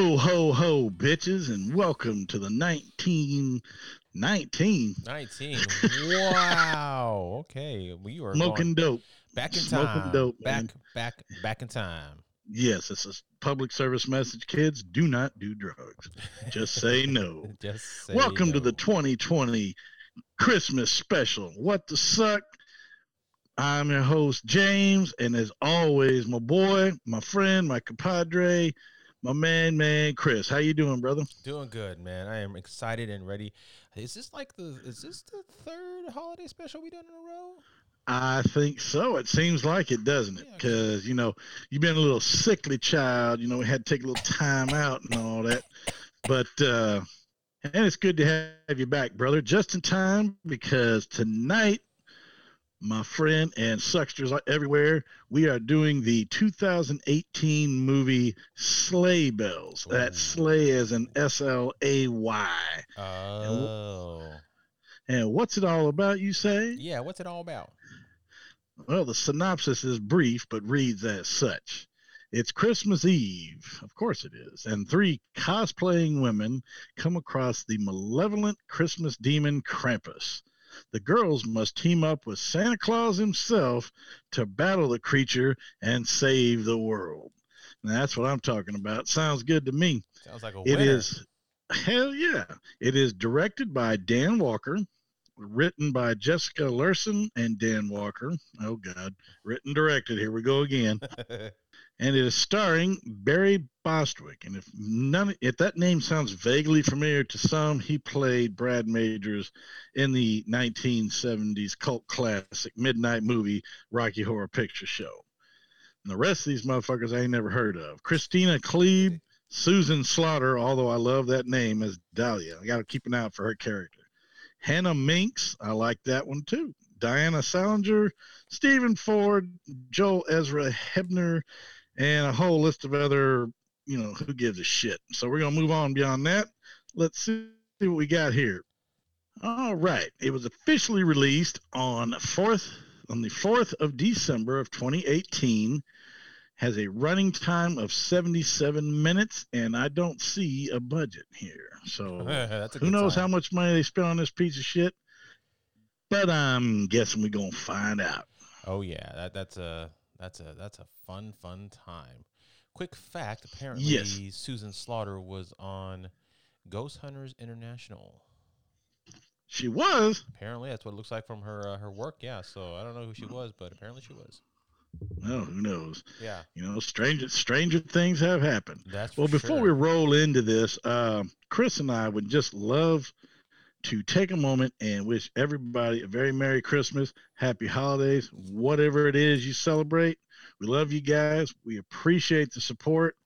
Ho, ho, ho, bitches, and welcome to the 1919 19. 19. wow. Okay. We are smoking dope. back in time. smoking dope, back, man. back, back in time. Yes, it's a public service message. Kids, do not do drugs. Just say no. Just say welcome to the 2020 Christmas special. What the suck? I'm your host, James, and as always, my boy, my friend, my compadre, my man, man, Chris. How you doing, brother? Doing good, man. I am excited and ready. Is this like the is this the third holiday special we done in a row? I think so. It seems like it, doesn't it? Because you know you've been a little sickly child. You know we had to take a little time out and all that. But uh, and it's good to have you back, brother. Just in time because tonight, my friend and sucksters everywhere, we are doing the 2018 movie Slay Belles. That oh. sleigh is an S L A Y. Oh. And what's it all about? You say? Yeah, what's it all about? Well, the synopsis is brief but reads as such. It's Christmas Eve, of course it is, and three cosplaying women come across the malevolent Christmas demon Krampus. The girls must team up with Santa Claus himself to battle the creature and save the world. And that's what I'm talking about. Sounds good to me. Sounds like a It winner. is, hell yeah. It is directed by Dan Walker, written by Jessica Larson and Dan Walker. Oh, God. Written, directed. Here we go again. And it is starring Barry Bostwick. And if none, if that name sounds vaguely familiar to some, he played Brad Majors in the 1970s cult classic midnight movie Rocky Horror Picture Show. And the rest of these motherfuckers I ain't never heard of. Kristina Klebe, Susan Slaughter, although I love that name as Dahlia. I got to keep an eye out for her character. Hannah Minx, I like that one too. Diana Salinger, Stephen Ford, Joel Ezra Hebner, and a whole list of other, you know, who gives a shit. So we're going to move on beyond that. Let's see what we got here. All right. It was officially released on 4th on the 4th of December of 2018 has a running time of 77 minutes and I don't see a budget here. So who knows how much money they spent on this piece of shit? But I'm guessing we're going to find out. Oh yeah, that, that's a that's a that's a fun fun time. Quick fact: apparently, Yes. Susan Slaughter was on Ghost Hunters International. She was. Apparently, that's what it looks like from her uh, her work. Yeah, so I don't know who she was, but apparently she was. Oh, who knows? Yeah, You know, stranger stranger things have happened. that's Well, for before sure. we roll into this, um, Chris and I would just love to take a moment and wish everybody a very Merry Christmas, Happy Holidays, whatever it is you celebrate. We love you guys. We appreciate the support.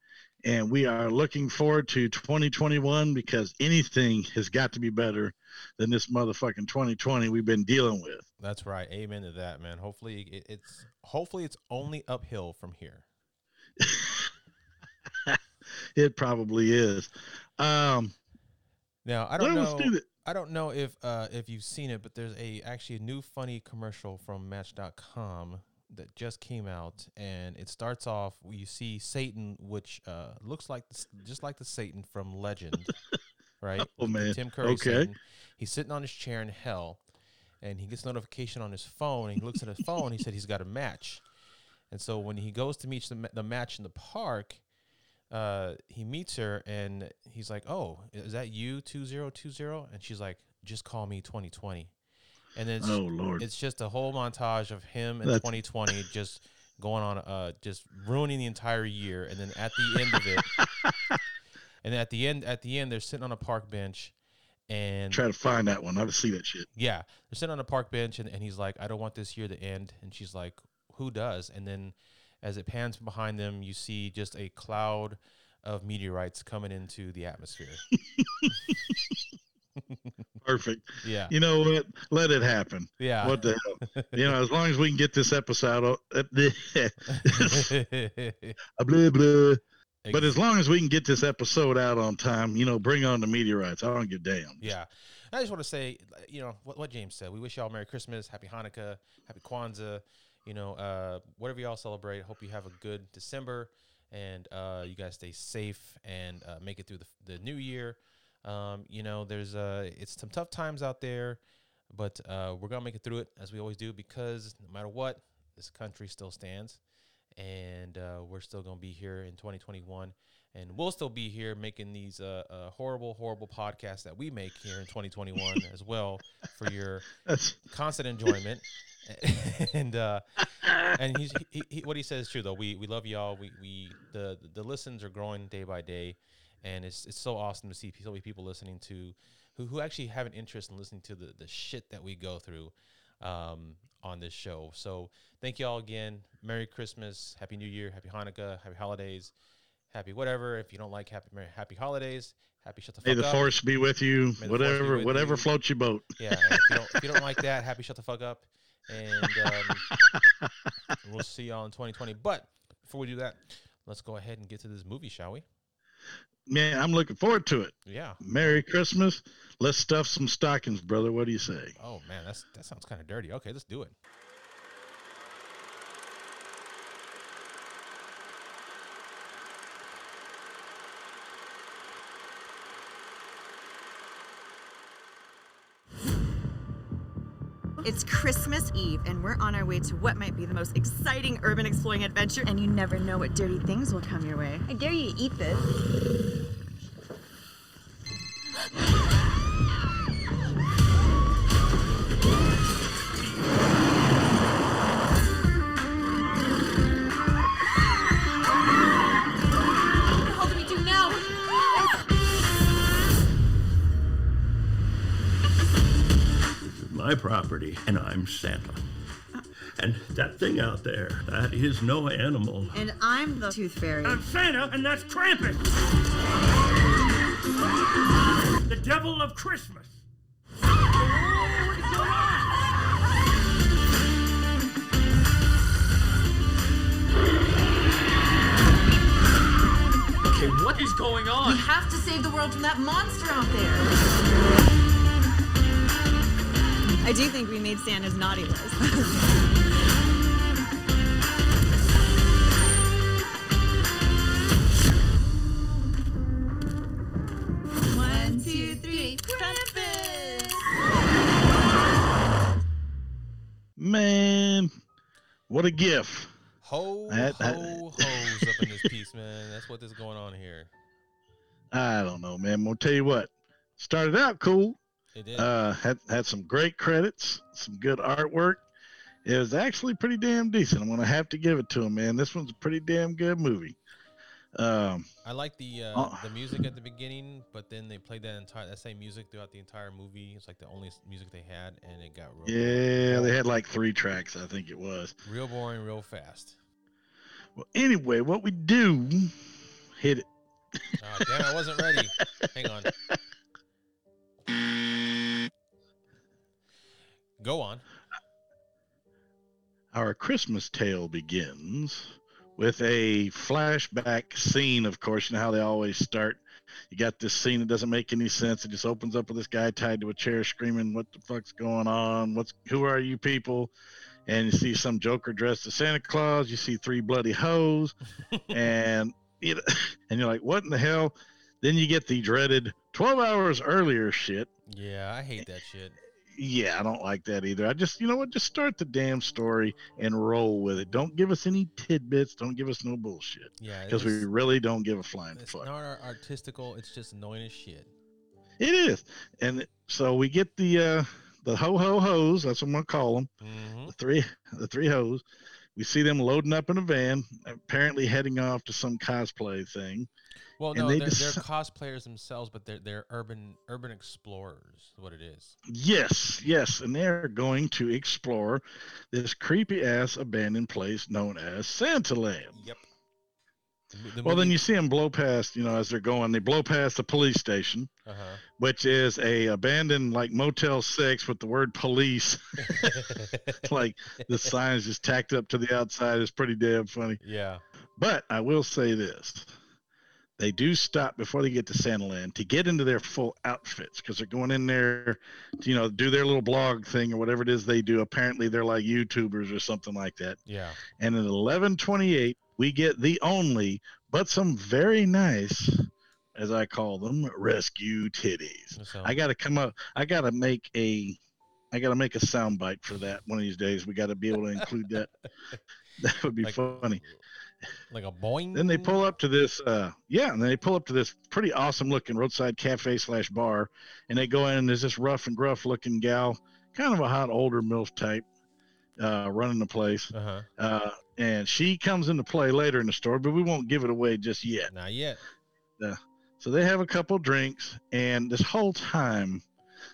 And we are looking forward to 2021 because anything has got to be better than this motherfucking 2020 we've been dealing with. That's right. Amen to that, man. Hopefully, it's hopefully it's only uphill from here. It probably is. Um, Now, I don't well, know. let's do. I don't know if uh, if you've seen it, but there's a actually a new funny commercial from Match.com that just came out, and it starts off. You see Satan, which uh, looks like the, just like the Satan from Legend, right? Oh, man. Tim Curry. Okay. Satan. He's sitting on his chair in hell, and he gets notification on his phone. And he looks at his phone. He said he's got a match, and so when he goes to meet the, the match in the park, uh, he meets her and he's like, "Oh, is that you, two zero two zero? And she's like, "Just call me 2020." And then it's, Oh, Lord. it's just a whole montage of him in 2020 just going on, uh, just ruining the entire year. And then at the end of it, and at the end, at the end, they're sitting on a park bench, and Try to find that one. I to see that shit. yeah, they're sitting on a park bench, and, and he's like, I don't want this year to end. And she's like, Who does? And then as it pans behind them, you see just a cloud of meteorites coming into the atmosphere. Perfect. Yeah. You know what? Let it happen. Yeah. What the hell? You know, as long as we can get this episode, o- uh, blah, blah. but as long as we can get this episode out on time, you know, bring on the meteorites. I don't give a damn. Yeah. I just want to say, you know, what, what James said. We wish y'all Merry Christmas, Happy Hanukkah, Happy Kwanzaa, you know, uh, whatever y'all celebrate. Hope you have a good December. and uh, you guys stay safe and uh, make it through the, the new year. Um, you know, there's uh, it's some tough times out there, but uh, we're gonna make it through it as we always do because no matter what, this country still stands, and uh, we're still gonna be here in 2021, and we'll still be here making these uh, uh, horrible, horrible podcasts that we make here in 2021 as well for your constant enjoyment. and uh, and he's he, he, what he says is true though. We we love y'all. We we the the listens are growing day by day, and it's it's so awesome to see so many people listening to who who actually have an interest in listening to the the shit that we go through um, on this show. So thank y'all again. Merry Christmas, Happy New Year, Happy Hanukkah, Happy Holidays, Happy whatever. If you don't like Happy Happy Holidays, Happy shut the fuck up. may the up. force be with you. May the force be Whatever, with whatever you. floats your boat. Yeah, if you don't if you don't like that, happy shut the fuck up. And um, we'll see y'all in 2020. But before we do that, let's go ahead and get to this movie, shall we? Man, I'm looking forward to it. Yeah. Merry Christmas. Let's stuff some stockings, brother. What do you say? Oh man, that's that sounds kind of dirty. Okay, let's do it. It's Christmas Eve, and we're on our way to what might be the most exciting urban exploring adventure, and you never know what dirty things will come your way. I dare you to eat this. My property, and I'm Santa. And that thing out there, that is no animal. And I'm the Tooth Fairy. I'm Santa, and that's Krampus! The devil of Christmas! Okay, what is going on? We have to save the world from that monster out there. I do think we made Santa's naughty list. One, two, three, Krampus! Man, what a gift. Ho That- that- ho hoes up in this piece, man. That's what is going on here. I don't know, man. I'm gonna tell you what. Started out cool. It did. Uh, had had some great credits, some good artwork. It was actually pretty damn decent. I'm gonna have to give it to him, man. This one's a pretty damn good movie. Um, I like the uh, oh. the music at the beginning, but then they played that entire that same music throughout the entire movie. It's like the only music they had, and it got real yeah, they had like three tracks, I think it was. real boring, real fast. Well, anyway, what we do, hit it. Oh, damn, I wasn't ready. Hang on. Go on. Our Christmas tale begins with a flashback scene, of course. You know how they always start. You got this scene that doesn't make any sense. It just opens up with this guy tied to a chair screaming, What the fuck's going on? What's who are you people? And you see some joker dressed as Santa Claus, you see three bloody hoes, and you know, and you're like, What in the hell? Then you get the dreaded 12 hours earlier shit. Yeah, I hate that shit. Yeah, I don't like that either. I just, you know what, just start the damn story and roll with it. Don't give us any tidbits. Don't give us no bullshit Yeah, because we really don't give a flying It's fuck. not ar- artistical. It's just annoying as shit. It is, and so we get the uh the ho ho hoes. That's what I'm gonna call them. hmm The three, the three hoes. We see them loading up in a van, apparently heading off to some cosplay thing. Well, And no, they they're, they're cosplayers themselves, but they're they're urban urban explorers. is What it is. Yes, yes, and they're going to explore this creepy ass abandoned place known as Santa Land. Yep. The Well, then you see them blow past, you know, as they're going. They blow past the police station, Uh-huh. which is a abandoned like Motel Six with the word police, like the signs just tacked up to the outside. is pretty damn funny. yeah. But I will say this: they do stop before they get to Santa Land to get into their full outfits because they're going in there, to, you know, do their little blog thing or whatever it is they do. Apparently, they're like YouTubers or something like that. Yeah. And at 11:28, we get the only, but some very nice, as I call them, rescue titties. So, I got to come up. I got to make a. I got to make a soundbite for that one of these days. We got to be able to include that. That would be like, funny. Like a boing. Then they pull up to this, uh, yeah, and they pull up to this pretty awesome looking roadside cafe slash bar, and they go in and there's this rough and gruff looking gal, kind of a hot older milf type, uh, running the place, Uh huh. uh, and she comes into play later in the story, but we won't give it away just yet. Not yet. So they have a couple drinks, and this whole time,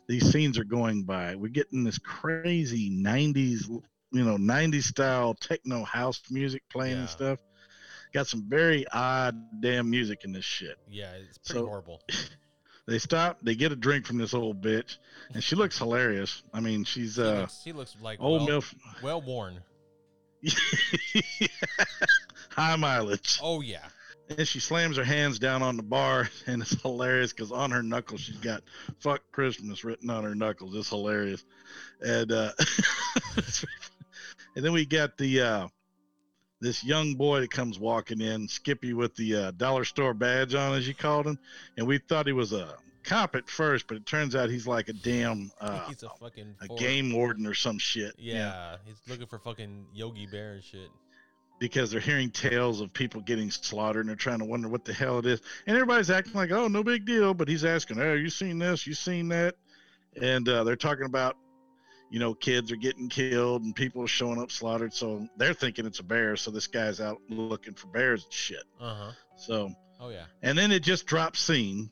these scenes are going by. We're getting this crazy '90s, you know, '90s style techno house music playing Yeah. and stuff. Got some very odd damn music in this shit. Yeah, it's pretty So- horrible. They stop, they get a drink from this old bitch, and she looks hilarious. I mean, she's She, uh looks, she looks like old well, milf, well worn. high mileage. Oh yeah. And she slams her hands down on the bar, and it's hilarious because on her knuckles she's got "fuck Christmas" written on her knuckles. It's hilarious, and uh, and then we got the uh, this young boy that comes walking in, Skippy with the uh, dollar store badge on, as you called him, and we thought he was a cop at first, but it turns out he's like a damn uh, he's a fucking a game warden or some shit. Yeah, he's looking for fucking Yogi Bear and shit. because they're hearing tales of people getting slaughtered and they're trying to wonder what the hell it is. And everybody's acting like, oh, no big deal. But he's asking, oh, you seen this? You seen that? And uh, they're talking about, you know, kids are getting killed and people are showing up slaughtered. So they're thinking it's a bear. So this guy's out looking for bears and shit. Uh huh. So, Oh yeah. and then it just drops scene.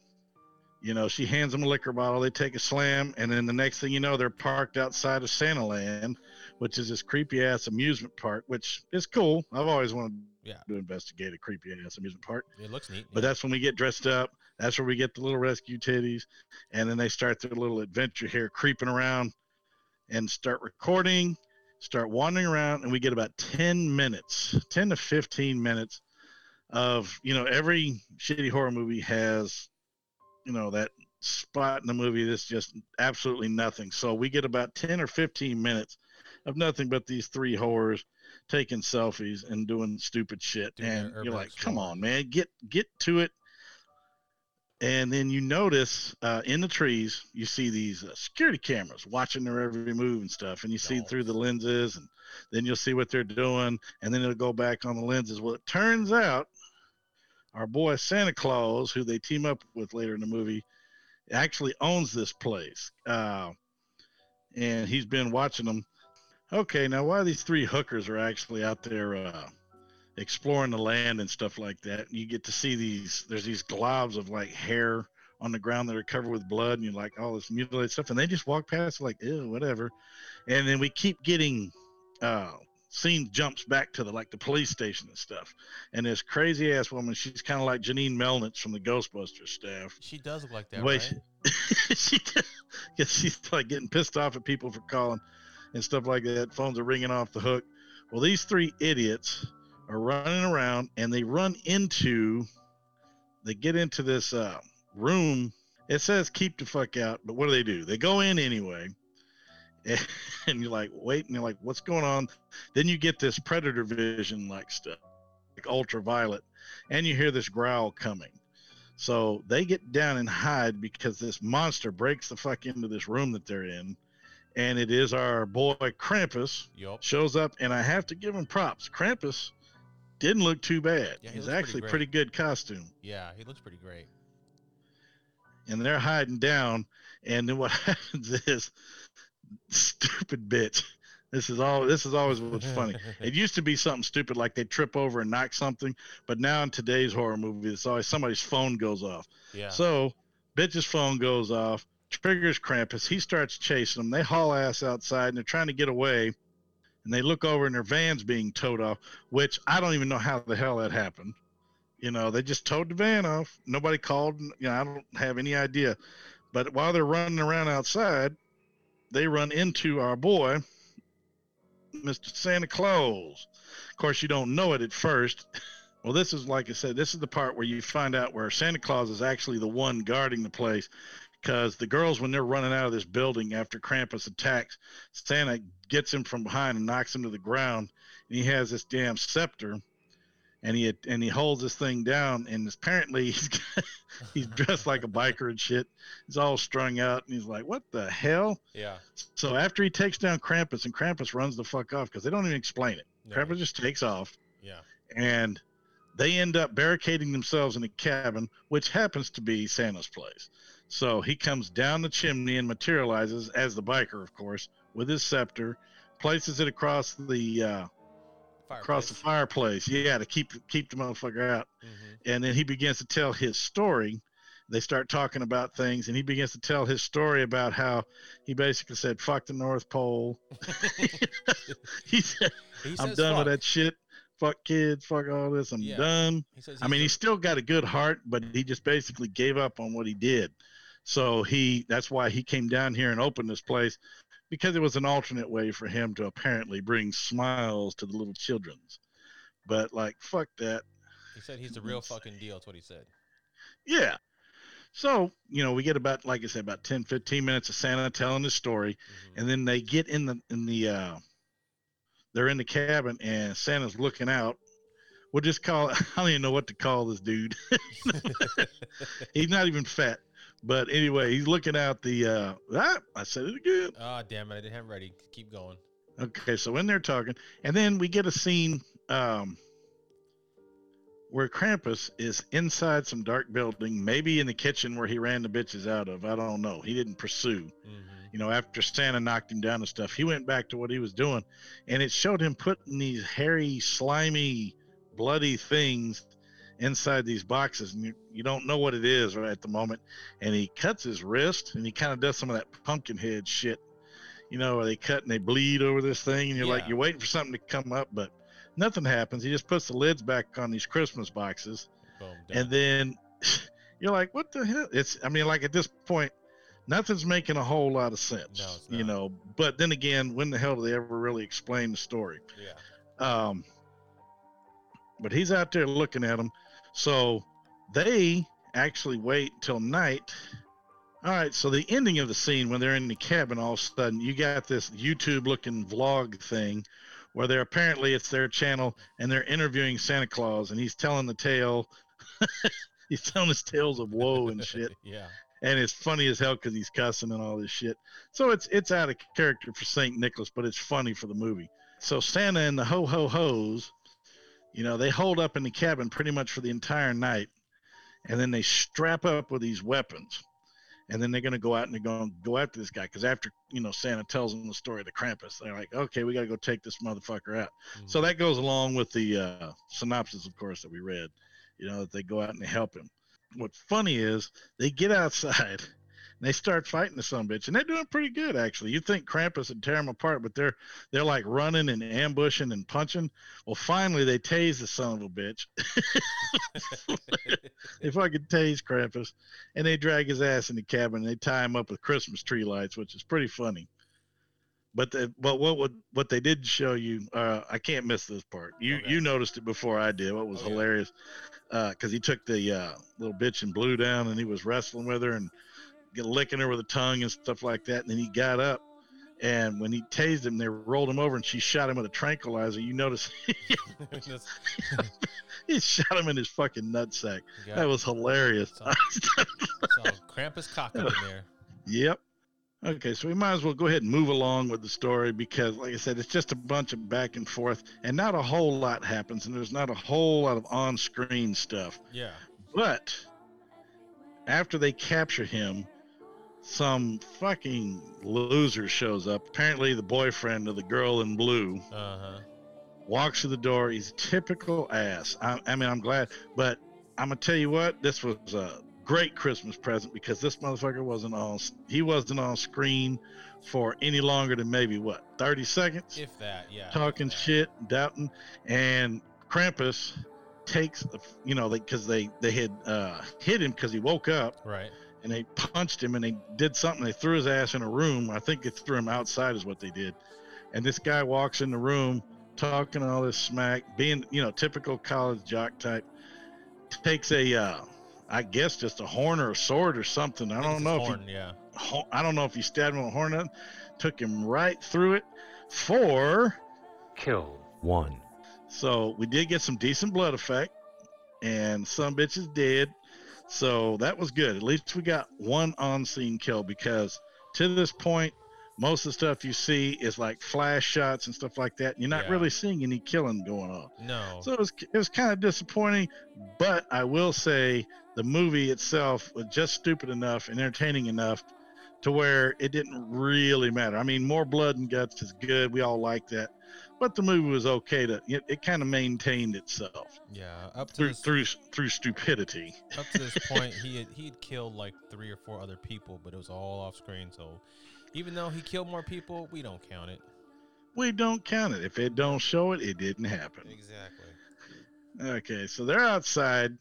You know, she hands them a liquor bottle. They take a slam. And then the next thing you know, they're parked outside of Santa Land, which is this creepy ass amusement park, which is cool. I've always wanted Yeah. to investigate a creepy ass amusement park. It looks neat. But yeah. that's when we get dressed up. That's where we get the little rescue titties. And then they start their little adventure here, creeping around and start recording, start wandering around. And we get about 10 minutes, 10 to 15 minutes of, you know, every shitty horror movie has, you know, that spot in the movie that's just absolutely nothing. So we get about 10 or 15 minutes of nothing but these three horrors taking selfies and doing stupid shit. And you're like, come on, man, get get to it. And then you notice uh, in the trees, you see these uh, security cameras watching their every move and stuff, and you see through the lenses, and then you'll see what they're doing, and then it'll go back on the lenses. Well, it turns out our boy Santa Claus, who they team up with later in the movie, actually owns this place, uh, and he's been watching them. Okay, now why these three hookers are actually out there uh, exploring the land and stuff like that? You get to see these. There's these globs of like hair on the ground that are covered with blood, and you're like all this mutilated stuff, and they just walk past like, ew, whatever. And then we keep getting uh, scene jumps back to the like the police station and stuff, and this crazy ass woman, she's kind of like Janine Melnitz from the Ghostbusters staff. She does look like that, Wait, right? she yeah, she's like getting pissed off at people for calling and stuff like that. Phones are ringing off the hook. Well, these three idiots are running around and they run into, they get into this uh, room. It says keep the fuck out, but what do they do? They go in anyway. And you're like, wait, and you're like, what's going on? Then you get this predator vision like stuff, like ultraviolet, and you hear this growl coming. So they get down and hide because this monster breaks the fuck into this room that they're in. And it is our boy Krampus Yup. shows up, and I have to give him props. Krampus didn't look too bad. Yeah, he He's looks pretty actually pretty good costume. Yeah, he looks pretty great. And they're hiding down, and then what happens is stupid bitch. This is all this is always what's funny. It used to be something stupid like they trip over and knock something, but now in today's horror movie, it's always somebody's phone goes off. Yeah. So, bitch's phone goes off, triggers Krampus. He starts chasing them. They haul ass outside and they're trying to get away. And they look over and their van's being towed off, which I don't even know how the hell that happened. You know, they just towed the van off. Nobody called. You know, I don't have any idea. But while they're running around outside, they run into our boy, Mr. Santa Claus. Of course, you don't know it at first. Well, this is like I said, this is the part where you find out where Santa Claus is actually the one guarding the place. Because the girls, when they're running out of this building after Krampus attacks, Santa gets him from behind and knocks him to the ground. And he has this damn scepter. and he and he holds this thing down, and apparently he's got, he's dressed like a biker and shit. He's all strung out, and he's like, "What the hell?" Yeah. So after he takes down Krampus, and Krampus runs the fuck off because they don't even explain it. No. Krampus just takes off, Yeah. and they end up barricading themselves in a cabin, which happens to be Santa's place. So he comes down the chimney and materializes as the biker, of course, with his scepter, places it across the uh, across the fireplace. Yeah, to keep keep the motherfucker out. hmm And then he begins to tell his story. They start talking about things, and he begins to tell his story about how he basically said, "Fuck the North Pole." he said, He I'm done fuck. with that shit. Fuck kids, fuck all this. I'm Yeah. done. He says I mean, he's still got a good heart, but he just basically gave up on what he did. So he that's why he came down here and opened this place because it was an alternate way for him to apparently bring smiles to the little children's. But like fuck that. he said he's the real fucking deal. That's what he said. Yeah. So, you know, we get about like I said about 10 15 minutes of Santa telling his story Mhm. and then they get in the in the uh they're in the cabin and Santa's looking out. We'll just call I don't even know what to call this dude. he's not even fat. But anyway, he's looking out the uh ah, I said it again. Ah, damn it! I didn't have it ready. Keep going. Okay, so in there talking, and then we get a scene um where Krampus is inside some dark building, maybe in the kitchen where he ran the bitches out of. I don't know. He didn't pursue. hmm you know, after Santa knocked him down and stuff, he went back to what he was doing, and it showed him putting these hairy, slimy, bloody things inside these boxes, and you, you don't know what it is right at the moment. And he cuts his wrist, and he kind of does some of that pumpkin head shit, you know, where they cut and they bleed over this thing, and you're like, you're waiting for something to come up, but nothing happens. He just puts the lids back on these Christmas boxes, Boom. and then you're like, what the hell? It's, I mean, like at this point, nothing's making a whole lot of sense, No, you know. But then again, when the hell do they ever really explain the story? yeah. Um, but he's out there looking at them, so they actually wait till night. All right, so the ending of the scene when they're in the cabin, all of a sudden you got this YouTube-looking vlog thing where they're apparently it's their channel and they're interviewing Santa Claus and he's telling the tale. he's telling his tales of woe and shit yeah. and it's funny as hell because he's cussing and all this shit. So it's it's out of character for Saint Nicholas, but it's funny for the movie. So Santa and the ho ho ho's, you know, they hold up in the cabin pretty much for the entire night, and then they strap up with these weapons, and then they're gonna go out and they're gonna go after this guy because after you know Santa tells them the story of the Krampus, they're like, okay, we gotta go take this motherfucker out. So Mhm. that goes along with the uh, synopsis, of course, that we read. You know, that they go out and they help him. What's funny is they get outside they start fighting the son of a bitch, and they're doing pretty good actually. You think Krampus would tear them apart, but they're they're like running and ambushing and punching. Well, finally they tase the son of a bitch. they fucking tase Krampus, and they drag his ass in the cabin. and They tie him up with Christmas tree lights, which is pretty funny. But the, but what would what they did show you? Uh, I can't miss this part. You Okay. you noticed it before I did. What was Oh, hilarious? Because he took the uh, little bitch in blue down, and he was wrestling with her and licking her with a tongue and stuff like that. And then he got up, and when he tased him, they rolled him over, and she shot him with a tranquilizer. You notice he shot him in his fucking nutsack. yeah. That was hilarious. So- so Krampus cock up in there. Yep. Okay, so we might as well go ahead and move along with the story because, like I said, it's just a bunch of back and forth, and not a whole lot happens, and there's not a whole lot of on screen stuff. Yeah. But after they capture him, some fucking loser shows up. Apparently, the boyfriend of the girl in blue Uh huh. walks through the door. He's a typical ass. I, I mean, I'm glad, but I'm gonna tell you what, this was a great Christmas present because this motherfucker wasn't on. He wasn't on screen for any longer than maybe what 30 seconds, If that, yeah. talking shit, doubting, and Krampus takes, the- you know, because they they had uh, hit him because he woke up Right. And they punched him and they did something. They threw his ass in a room. I think they threw him outside, is what they did. And this guy walks in the room talking all this smack, being, you know, typical college jock type, takes a, uh, I guess just a horn or a sword or something. I, don't know if horn, he, ho- I don't know if he stabbed him with a horn. Or took him right through it Four. Kill one. So we did get some decent blood effect, and some bitches dead. So that was good. At least we got one on-scene kill because to this point, most of the stuff you see is like flash shots and stuff like that. And you're not Yeah. really seeing any killing going on. No. So it was, it was kind of disappointing, but I will say the movie itself was just stupid enough and entertaining enough to where it didn't really matter. I mean, more blood and guts is good. We all like that, but the movie was okay to it, it kind of maintained itself yeah. Up to through this, through through stupidity. up to this point, he had he had killed like three or four other people, but it was all off screen. So even though he killed more people, we don't count it. We don't count it if it don't show it. It didn't happen. Exactly. Okay, so they're outside.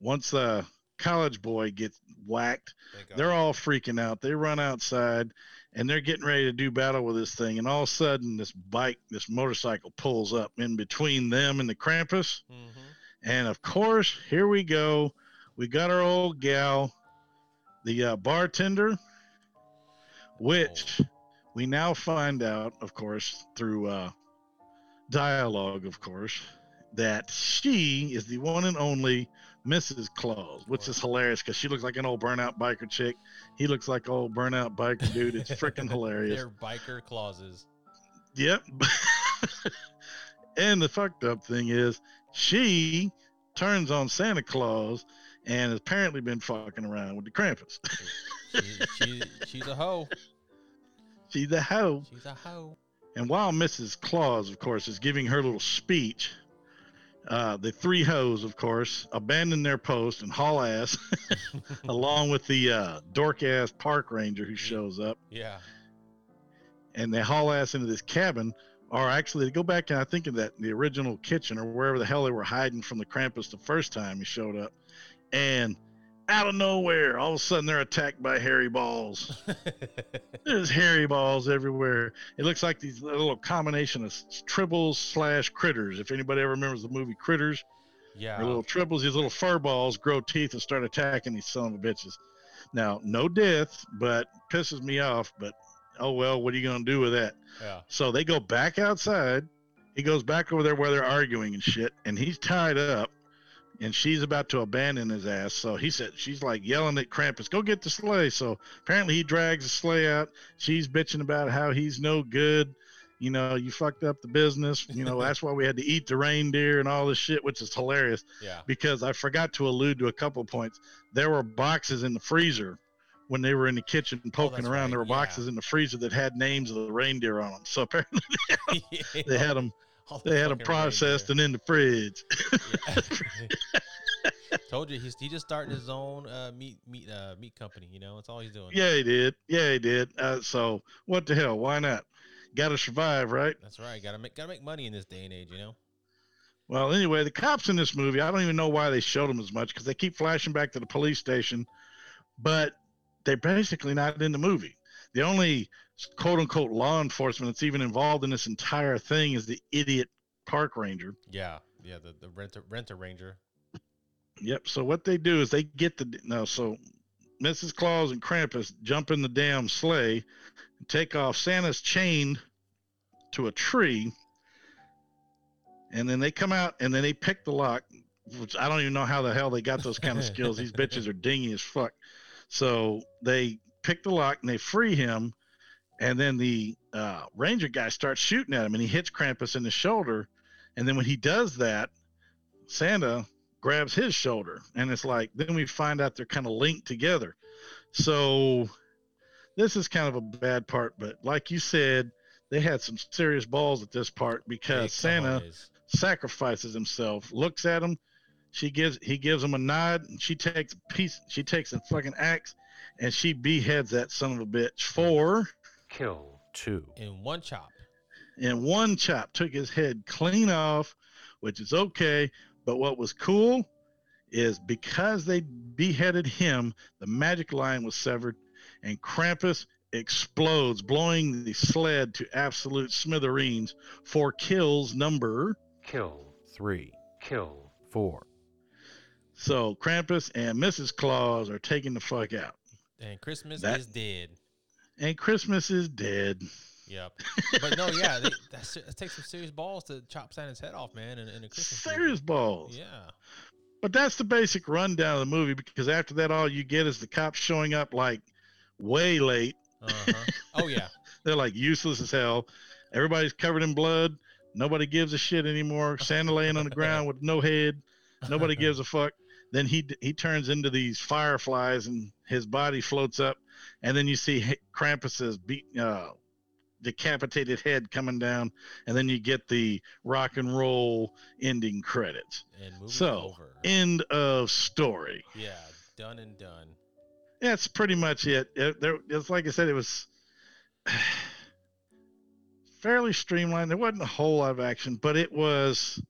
Once the college boy gets whacked, They're all freaking out. They run outside and they're getting ready to do battle with this thing. And all of a sudden, this bike, this motorcycle pulls up in between them and the Krampus. Mhm. And of course, here we go. We got our old gal, the uh, bartender, which we now find out, of course, through uh, dialogue, of course, that she is the one and only Mrs. Claus, which is hilarious because she looks like an old burnout biker chick. He looks like old burnout biker dude. It's freaking hilarious. They're biker clauses. Yep. and the fucked up thing is, she turns on Santa Claus and has apparently been fucking around with the Krampus. She, she, she's a hoe. She's a hoe. She's a hoe. And while Mrs. Claus, of course, is giving her little speech, uh, the three hoes, of course, abandon their post and haul ass, along with the uh, dork ass park ranger who shows up. Yeah. and they haul ass into this cabin, or actually they go back and I think of that the original kitchen or wherever the hell they were hiding from the Krampus the first time he showed up, and out of nowhere, all of a sudden they're attacked by hairy balls. There's hairy balls everywhere. It looks like these little combination of tribbles slash critters. If anybody ever remembers the movie Critters, yeah. little tribbles, these little fur balls grow teeth and start attacking these son of a bitches. Now, no death, but pisses me off. But oh well, what are you gonna do with that? yeah. So they go back outside. He goes back over there where they're arguing and shit, and he's tied up, and she's about to abandon his ass. So he said she's like yelling at Krampus, "Go get the sleigh!" So apparently he drags the sleigh out. She's bitching about how he's no good. You know, you fucked up the business. You know, that's why we had to eat the reindeer and all this shit, which is hilarious Yeah. because I forgot to allude to a couple points. There were boxes in the freezer when they were in the kitchen oh, poking Oh, around. right, There were yeah. boxes in the freezer that had names of the reindeer on them. So apparently they had them All the they had them processed and in the fridge. Yeah. Told you he's he just started his own uh, meat meat uh, meat company. You know, that's all he's doing. yeah, he did. Yeah, he did. Uh, so what the hell? Why not? Got to survive, right? That's right. Gotta make gotta make money in this day and age. You know. Well, anyway, the cops in this movie, I don't even know why they showed them as much because they keep flashing back to the police station, but they're basically not in the movie. The only quote unquote law enforcement that's even involved in this entire thing is the idiot park ranger. Yeah. Yeah. The the renter renter ranger. Yep. So what they do is they get the no. So Mrs. Claus and Krampus jump in the damn sleigh, and take off. Santa's chained to a tree, and then they come out and then they pick the lock. Which I don't even know how the hell they got those kind of skills. These bitches are dingy as fuck. So they pick the lock and they free him, and then the uh, ranger guy starts shooting at him, and he hits Krampus in the shoulder. And then when he does that, Santa grabs his shoulder and it's like then we find out they're kind of linked together so this is kind of a bad part but like you said they had some serious balls at this part because Hey, come on, santa sacrifices himself looks at him she gives he gives him a nod and she takes a piece she takes a fucking axe and she beheads that son of a bitch for Kill two. in one chop. and one chop took his head clean off, which is okay. But what was cool is because they beheaded him, the magic line was severed, and Krampus explodes, blowing the sled to absolute smithereens for kills number. Kill three. Kill four. So Krampus and Mrs. Claus are taking the fuck out, And Christmas That- is dead. And Christmas is dead. Yep. But no, yeah, they, that's, it takes some serious balls to chop Santa's head off, man, in, in a Christmas movie. Serious balls. Yeah. But that's the basic rundown of the movie because after that, all you get is the cops showing up like way late. Uh-huh. Oh yeah. They're like useless as hell. Everybody's covered in blood. Nobody gives a shit anymore. Santa laying on the ground with no head. Nobody gives a fuck. Then he he turns into these fireflies and his body floats up, and then you see Krampus's beat uh, decapitated head coming down, and then you get the rock and roll ending credits. And So over. end of story. yeah, done and done. That's pretty much it. it there, it's like I said, it was fairly streamlined. There wasn't a whole lot of action, but it was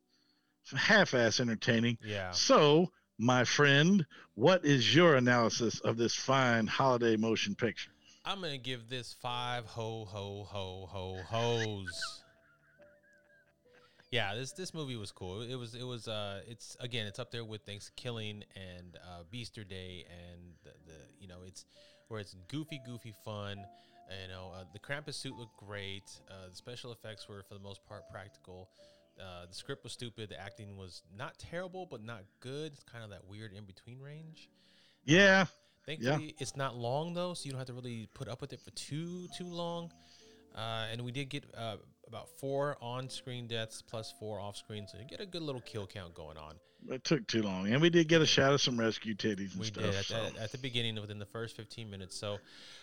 half-ass entertaining. Yeah. So, my friend, what is your analysis of this fine holiday motion picture? I'm gonna give this five ho ho ho ho hoes. Yeah, this this movie was cool. It was it was uh it's again it's up there with Thanksgiving and uh, Beaster Day and the, the you know it's where it's goofy goofy fun. You know uh, the Krampus suit looked great. Uh, the special effects were for the most part practical. Uh, the script was stupid. The acting was not terrible but not good. It's kind of that weird in between range. Yeah, Thankfully, it's not long though, so you don't have to really put up with it for too too long. Uh, and we did get uh, about four on-screen deaths plus four off-screen, so you get a good little kill count going on. it took too long, and we did get a shot of some rescue titties and We stuff. did at, so. at, at the beginning, within the first 15 minutes. So,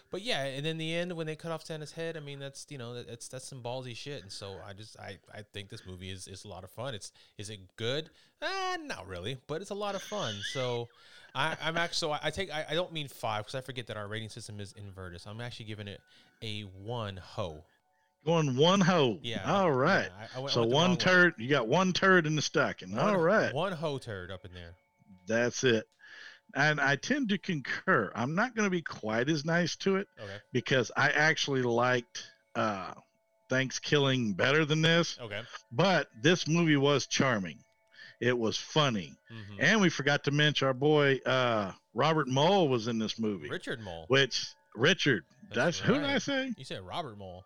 but yeah, and then the end when they cut off Santa's head, I mean that's you know that's that's some ballsy shit. And so I just I, I think this movie is is a lot of fun. It's is it good? Uh, not really, but it's a lot of fun. So. I, I'm actually so I, I take I, I don't mean five because I forget that our rating system is inverted. So I'm actually giving it a one ho. Going one hoe. Yeah. All right. yeah, I- I so went the wrong one way. turd, you got one turd in the stocking. One- All right. one ho turd up in there. That's it. And I tend to concur. I'm not going to be quite as nice to it Okay. because I actually liked uh, Thanksgiving better than this. Okay. But this movie was charming. It was funny. hmm And we forgot to mention our boy uh, Robert Moll was in this movie. Richard Moll. Which Richard, That's that's, who did I say? You said Robert Moll.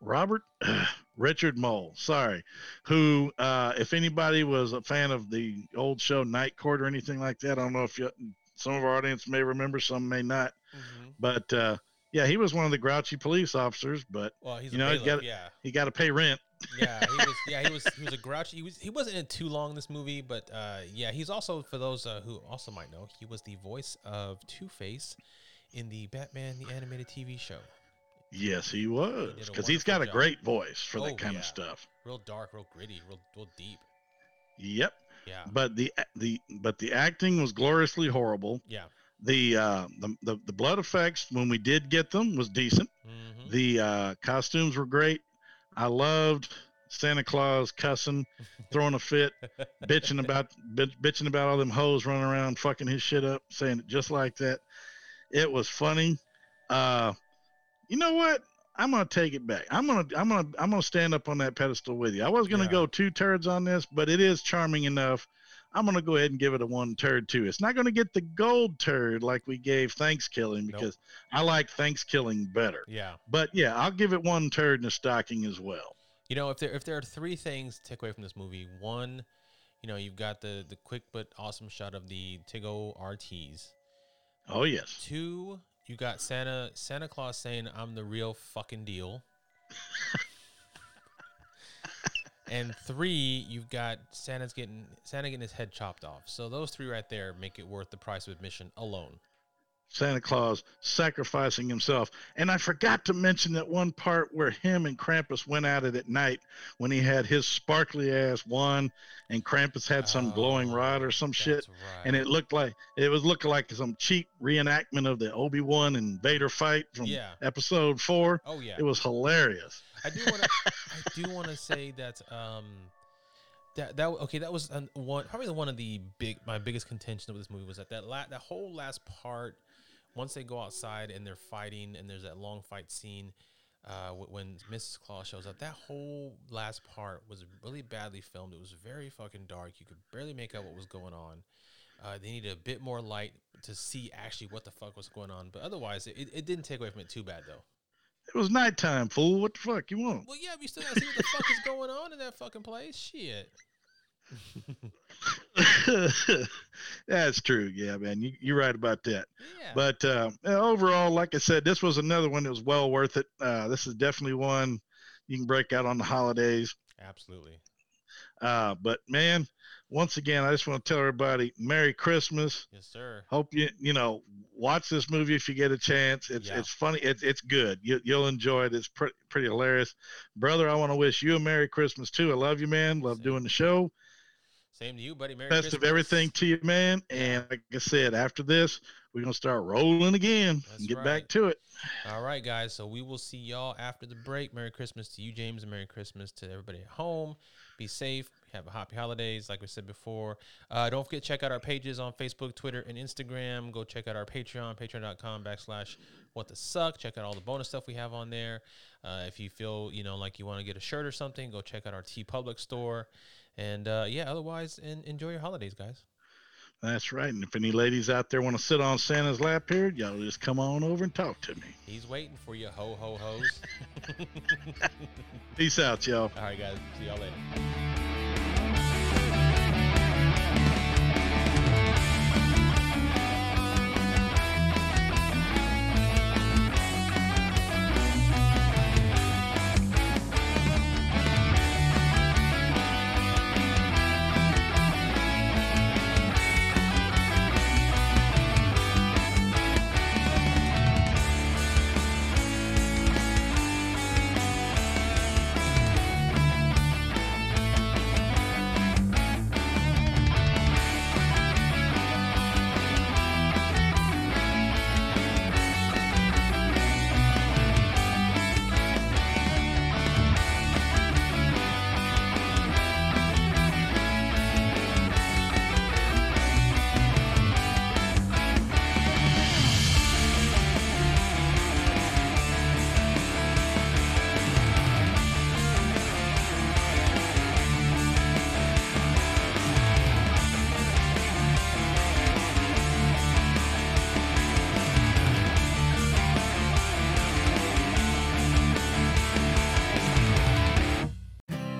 Robert Richard Moll. Sorry, who, uh, if anybody was a fan of the old show Night Court or anything like that, I don't know if you, some of our audience may remember, some may not. Mm-hmm. But uh, yeah, he was one of the grouchy police officers, but Well, he's You know, bailiff, got- yeah. he got to pay rent. yeah, he was. Yeah, he was. He was a grouchy. He was. He wasn't in too long in this movie, but uh, yeah, he's also for those uh, who also might know, he was the voice of Two Face in the Batman the animated TV show. Yes, he was, because he's got a job. great voice for Oh, that kind yeah. of stuff. Real dark, real gritty, real real deep. Yep. Yeah, But the the but the acting was gloriously horrible. yeah. The uh, the, the the blood effects when we did get them was decent. hmm The uh, costumes were great. I loved Santa Claus cussing, throwing a fit, bitching about bitch, bitching about all them hoes running around fucking his shit up, saying it just like that. It was funny. Uh, you know what? I'm gonna take it back. I'm gonna I'm gonna I'm gonna stand up on that pedestal with you. I was gonna Yeah. go two turds on this, but it is charming enough. I'm gonna go ahead and give it a one turd too. It's not gonna get the gold turd like we gave Thanksgiving Nope. because I like Thanksgiving better. Yeah. But yeah, I'll give it one turd in the stocking as well. You know, if there if there are three things to take away from this movie, one, you know, you've got the the quick but awesome shot of the Tigo RTs. Oh yes. Two, you got Santa Santa Claus saying, "I'm the real fucking deal." and three, you've got Santa's getting Santa getting his head chopped off. So those three right there make it worth the price of admission alone. Santa Claus sacrificing himself. And I forgot to mention that one part where him and Krampus went at it at night when he had his sparkly ass wand and Krampus had some glowing Oh, rod or some shit. Right. And it looked like it was looking like some cheap reenactment of the Obi Wan and Vader fight from Yeah. episode four. oh yeah. It was hilarious. I do want to. I do want to say that. Um, that that okay. That was an, one probably the one of the big my biggest contention of this movie was that that la- that whole last part. Once they go outside and they're fighting, and there's that long fight scene. Uh, when Mrs. Claus shows up, that whole last part was really badly filmed. It was very fucking dark. You could barely make out what was going on. Uh, they needed a bit more light to see actually what the fuck was going on. But otherwise, it, it didn't take away from it too bad though. It was nighttime, fool. What the fuck you want? Well, yeah, we still gotta see what the fuck is going on in that fucking place. Shit. That's true. Yeah, man. You, you're right about that. Yeah. But uh, overall, like I said, this was another one that was well worth it. Uh, this is definitely one you can break out on the holidays. Absolutely. Uh, but man, once again, I just want to tell everybody Merry Christmas. Yes, sir. Hope you you know watch this movie if you get a chance. It's Yeah. it's funny. It's it's good. You, you'll enjoy it. It's pretty pretty hilarious, brother. I want to wish you a Merry Christmas too. I love you, man. Love Same. doing the show. Same to you, buddy. Merry Best Christmas. of everything to you, man. And like I said, after this, we're gonna start rolling again That's and get right. back to it. All right, guys. So we will see y'all after the break. Merry Christmas to you, James, and Merry Christmas to everybody at home. Be safe. Have a happy holidays, like we said before. Uh, don't forget to check out our pages on Facebook, Twitter, and Instagram. Go check out our Patreon, patreon.com backslash what the suck. Check out all the bonus stuff we have on there. Uh, if you feel, you know, like you want to get a shirt or something, go check out our TeePublic store. And uh, yeah, otherwise, en- enjoy your holidays, guys. That's right. And if any ladies out there want to sit on Santa's lap here, y'all just come on over and talk to me. He's waiting for you, ho ho hoes. Peace out, y'all. all right, guys. See y'all later.